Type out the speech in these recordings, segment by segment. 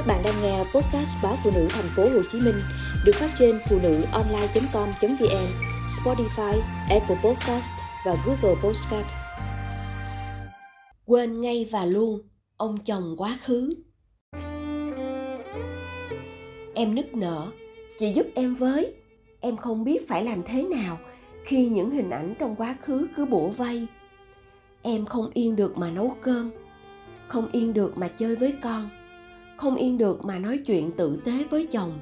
Các bạn đang nghe podcast báo phụ nữ thành phố Hồ Chí Minh được phát trên phụ nữ online.com.vn, Spotify, Apple Podcast và Google Podcast. Quên ngay và luôn, ông chồng quá khứ. Em nức nở, chị giúp em với. Em không biết phải làm thế nào khi những hình ảnh trong quá khứ cứ bủa vây. Em không yên được mà nấu cơm, không yên được mà chơi với con không yên được mà nói chuyện tử tế với chồng.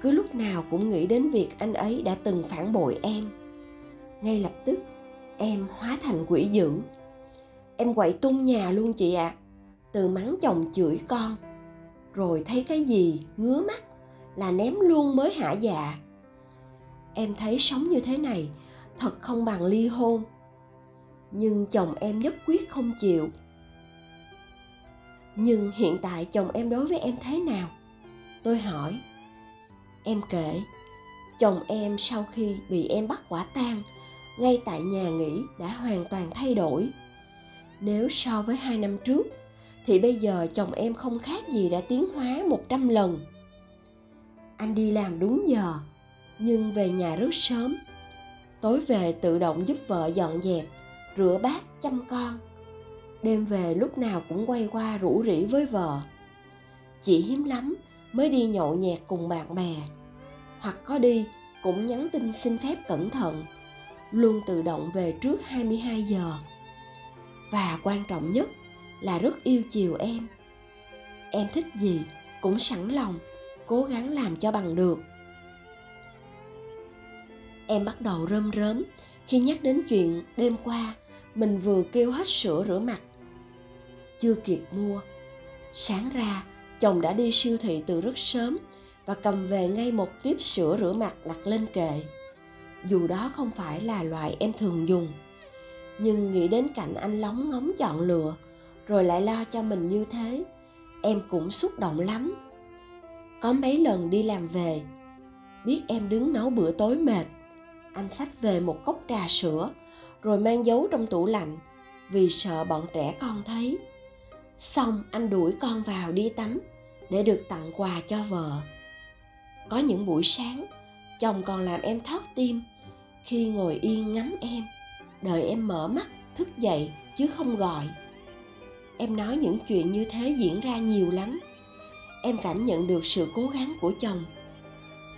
Cứ lúc nào cũng nghĩ đến việc anh ấy đã từng phản bội em. Ngay lập tức, em hóa thành quỷ dữ. Em quậy tung nhà luôn chị ạ. À. từ mắng chồng chửi con. Rồi thấy cái gì, ngứa mắt, là ném luôn mới hả dạ. Em thấy sống như thế này, thật không bằng ly hôn. Nhưng chồng em nhất quyết không chịu nhưng hiện tại chồng em đối với em thế nào? Tôi hỏi. Em kể, chồng em sau khi bị em bắt quả tang, ngay tại nhà nghỉ đã hoàn toàn thay đổi. Nếu so với hai năm trước, thì bây giờ chồng em không khác gì đã tiến hóa một trăm lần. Anh đi làm đúng giờ, nhưng về nhà rất sớm. Tối về tự động giúp vợ dọn dẹp, rửa bát, chăm con đêm về lúc nào cũng quay qua rủ rỉ với vợ. Chỉ hiếm lắm mới đi nhậu nhẹt cùng bạn bè. Hoặc có đi, cũng nhắn tin xin phép cẩn thận, luôn tự động về trước 22 giờ. Và quan trọng nhất là rất yêu chiều em. Em thích gì cũng sẵn lòng cố gắng làm cho bằng được. Em bắt đầu rơm rớm khi nhắc đến chuyện đêm qua mình vừa kêu hết sữa rửa mặt chưa kịp mua. Sáng ra, chồng đã đi siêu thị từ rất sớm và cầm về ngay một tuyếp sữa rửa mặt đặt lên kệ. Dù đó không phải là loại em thường dùng, nhưng nghĩ đến cảnh anh lóng ngóng chọn lựa, rồi lại lo cho mình như thế, em cũng xúc động lắm. Có mấy lần đi làm về, biết em đứng nấu bữa tối mệt, anh xách về một cốc trà sữa, rồi mang giấu trong tủ lạnh vì sợ bọn trẻ con thấy xong anh đuổi con vào đi tắm, để được tặng quà cho vợ. Có những buổi sáng, chồng còn làm em thót tim. Khi ngồi yên ngắm em, đợi em mở mắt, thức dậy chứ không gọi. Em nói những chuyện như thế diễn ra nhiều lắm. Em cảm nhận được sự cố gắng của chồng.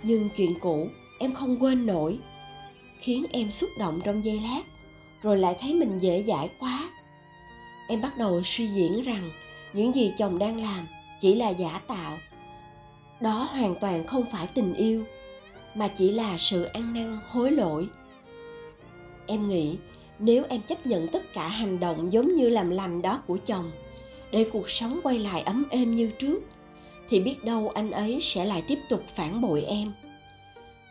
Nhưng chuyện cũ, em không quên nổi. Khiến em xúc động trong giây lát, rồi lại thấy mình dễ dãi quá em bắt đầu suy diễn rằng những gì chồng đang làm chỉ là giả tạo. Đó hoàn toàn không phải tình yêu, mà chỉ là sự ăn năn, hối lỗi. Em nghĩ nếu em chấp nhận tất cả hành động giống như làm lành đó của chồng để cuộc sống quay lại ấm êm như trước, thì biết đâu anh ấy sẽ lại tiếp tục phản bội em.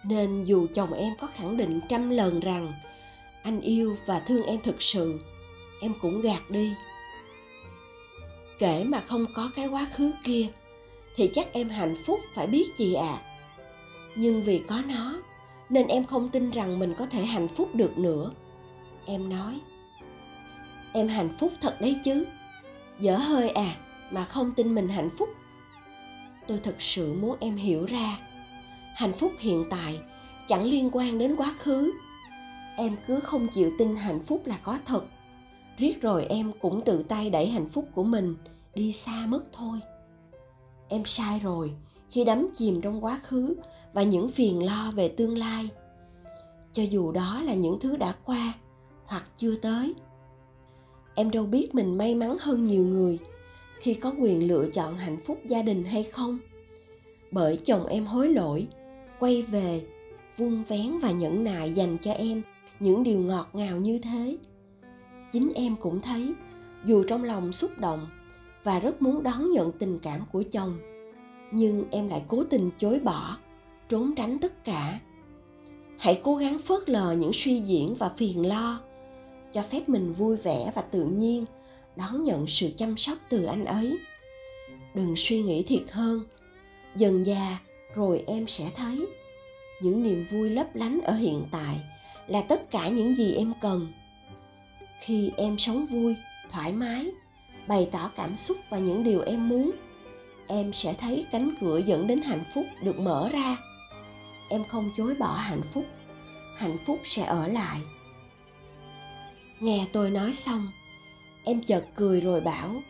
Nên dù chồng em có khẳng định trăm lần rằng anh yêu và thương em thực sự em cũng gạt đi. Kể mà không có cái quá khứ kia, thì chắc em hạnh phúc, phải biết chị ạ. À. nhưng vì có nó, nên em không tin rằng mình có thể hạnh phúc được nữa. Em nói, em hạnh phúc thật đấy chứ. Dở hơi à mà không tin mình hạnh phúc. Tôi thật sự muốn em hiểu ra, hạnh phúc hiện tại chẳng liên quan đến quá khứ. Em cứ không chịu tin hạnh phúc là có thật riết rồi em cũng tự tay đẩy hạnh phúc của mình đi xa mất thôi. Em sai rồi, khi đắm chìm trong quá khứ và những phiền lo về tương lai. Cho dù đó là những thứ đã qua hoặc chưa tới. Em đâu biết mình may mắn hơn nhiều người khi có quyền lựa chọn hạnh phúc gia đình hay không. Bởi chồng em hối lỗi, quay về vung vén và nhẫn nại dành cho em những điều ngọt ngào như thế chính em cũng thấy, dù trong lòng xúc động và rất muốn đón nhận tình cảm của chồng, nhưng em lại cố tình chối bỏ, trốn tránh tất cả. Hãy cố gắng phớt lờ những suy diễn và phiền lo, cho phép mình vui vẻ và tự nhiên đón nhận sự chăm sóc từ anh ấy. Đừng suy nghĩ thiệt hơn, dần già rồi em sẽ thấy, những niềm vui lấp lánh ở hiện tại là tất cả những gì em cần khi em sống vui, thoải mái, bày tỏ cảm xúc và những điều em muốn, em sẽ thấy cánh cửa dẫn đến hạnh phúc được mở ra. Em không chối bỏ hạnh phúc hạnh phúc sẽ ở lại. Nghe tôi nói xong, em chợt cười rồi bảo,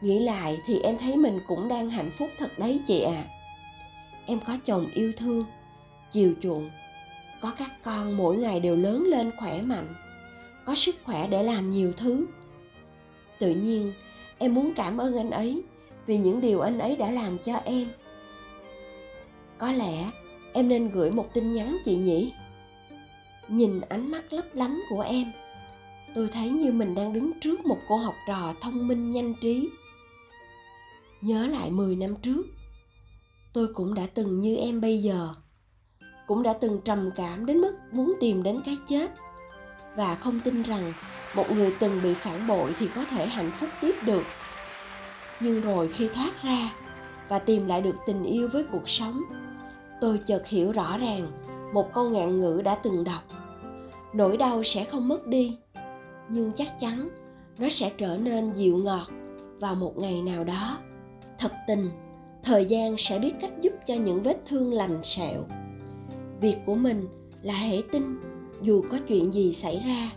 nghĩ lại thì em thấy mình cũng đang hạnh phúc thật đấy chị ạ. À. em có chồng yêu thương, chiều chuộng, có các con mỗi ngày đều lớn lên khỏe mạnh có sức khỏe để làm nhiều thứ. Tự nhiên, em muốn cảm ơn anh ấy vì những điều anh ấy đã làm cho em. Có lẽ em nên gửi một tin nhắn chị nhỉ nhìn ánh mắt lấp lánh của em, tôi thấy như mình đang đứng trước một cô học trò thông minh nhanh trí. Nhớ lại 10 năm trước, tôi cũng đã từng như em bây giờ, cũng đã từng trầm cảm đến mức muốn tìm đến cái chết và không tin rằng một người từng bị phản bội thì có thể hạnh phúc tiếp được. Nhưng rồi khi thoát ra và tìm lại được tình yêu với cuộc sống, tôi chợt hiểu rõ ràng một câu ngạn ngữ đã từng đọc. Nỗi đau sẽ không mất đi, nhưng chắc chắn nó sẽ trở nên dịu ngọt vào một ngày nào đó. Thật tình, thời gian sẽ biết cách giúp cho những vết thương lành sẹo. Việc của mình là hãy tin dù có chuyện gì xảy ra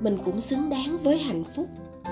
mình cũng xứng đáng với hạnh phúc.